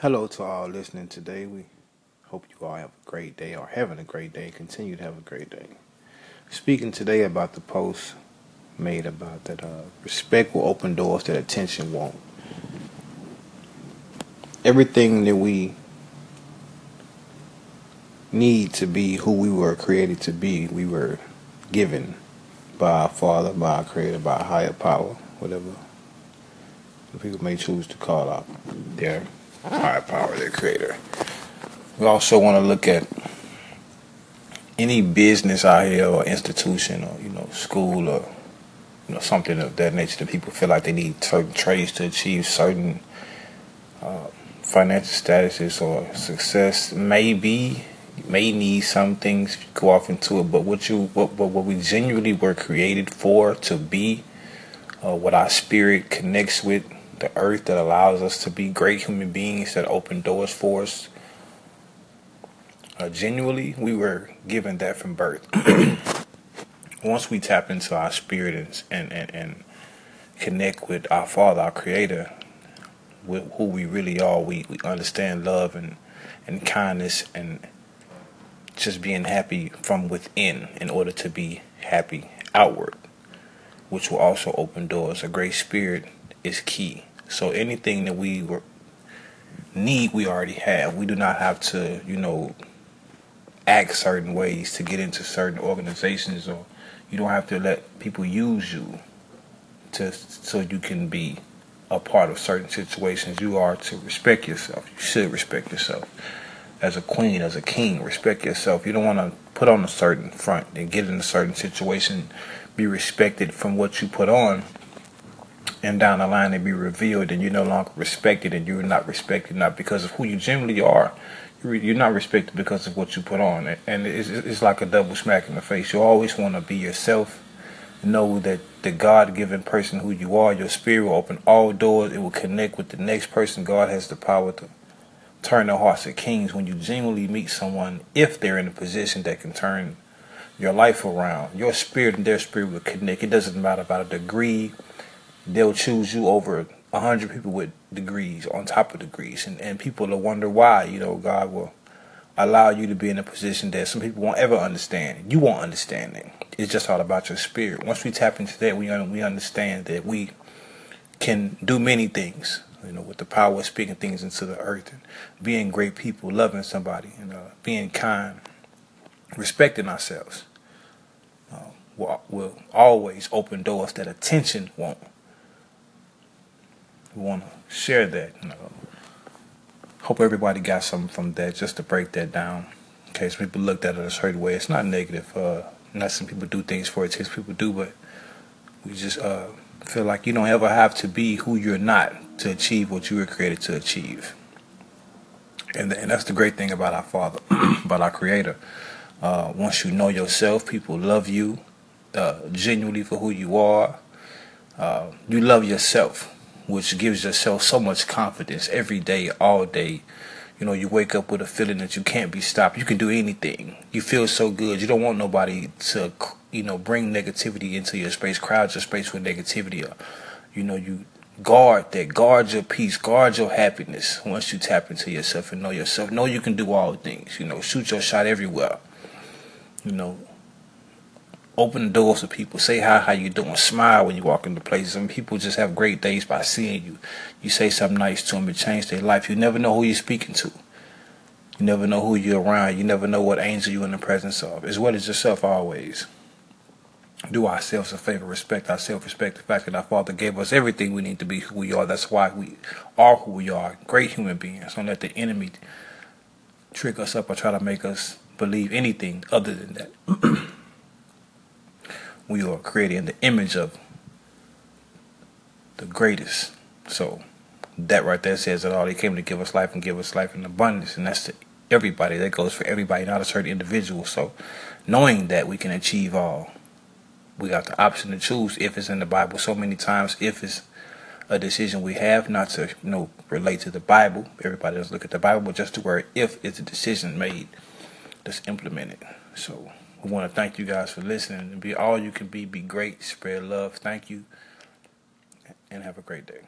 Hello to all listening today. We hope you all have a great day or having a great day. Continue to have a great day. Speaking today about the post made about that uh, respect will open doors that attention won't. Everything that we need to be who we were created to be, we were given by our Father, by our Creator, by a higher power, whatever people may choose to call out their higher power, the Creator. We also want to look at any business out here or institution or you know school or you know something of that nature that people feel like they need certain trades to achieve certain uh, financial statuses or success. Maybe may need some things go off into it, but what you what what, what we genuinely were created for to be, uh, what our spirit connects with the earth that allows us to be great human beings that open doors for us. Uh, genuinely, we were given that from birth. Once we tap into our spirit and, and, and connect with our Father, our Creator, with who we really are, we, we understand love and, and kindness and just being happy from within in order to be happy outward, which will also open doors. A great spirit is key. So anything that we were, need, we already have. We do not have to, you know, act certain ways to get into certain organizations, or you don't have to let people use you to so you can be a part of certain situations. You are to respect yourself. You should respect yourself as a queen, as a king, respect yourself. You don't want to put on a certain front and get in a certain situation, be respected from what you put on, and down the line it be revealed and you're no longer respected and you're not respected not because of who you generally are. You're not respected because of what you put on. And it's, it's like a double smack in the face. You always want to be yourself. Know that the God given person who you are, your spirit will open all doors. It will connect with the next person. God has the power to turn the hearts of kings when you genuinely meet someone, if they're in a position that can turn your life around. Your spirit and their spirit will connect. It doesn't matter about a degree. They'll choose you over a hundred people with degrees on top of degrees, and and people will wonder why. You know, God will allow you to be in a position that some people won't ever understand. You won't understand it. It's just all about your spirit. Once we tap into that, we we understand that we can do many things you know, with the power of speaking things into the earth and being great people, loving somebody, and uh, being kind, respecting ourselves, uh, will, will always open doors that attention won't. We want to share that. You know. Hope everybody got something from that just to break that down. In case people looked at it a certain way, it's not negative. Uh, not some people do things for it, some people do, but we just uh, feel like you don't ever have to be who you're not to achieve what you were created to achieve. And, and that's the great thing about our Father, about our Creator. Uh, once you know yourself, people love you uh, genuinely for who you are. Uh, you love yourself, which gives yourself so much confidence every day, all day. You know, you wake up with a feeling that you can't be stopped. You can do anything. You feel so good. You don't want nobody to, you know, bring negativity into your space, crowd your space with negativity. Or, you know, you guard that. Guard your peace. Guard your happiness. Once you tap into yourself and know yourself, know you can do all things. You know, shoot your shot everywhere. You know, open the doors to people. Say hi, how you doing? Smile when you walk into places. Some people just have great days by seeing you. You say something nice to them, it changes their life. You never know who you're speaking to. You never know who you're around. You never know what angel you're in the presence of. As well as yourself always do ourselves a favor, respect ourselves, respect the fact that our Father gave us everything we need to be who we are. That's why we are who we are, great human beings. Don't let the enemy trick us up or try to make us believe anything other than that. we are created in the image of the greatest. So that right there says it all. He came to give us life and give us life in abundance, and that's to everybody. That goes for everybody, not a certain individual. So knowing that we can achieve all we got the option to choose if it's in the Bible so many times, if it's a decision we have, not to you know relate to the Bible. Everybody does look at the Bible, but just to where if it's a decision made that's implemented. So we want to thank you guys for listening be all you can be, be great, spread love. Thank you, and have a great day.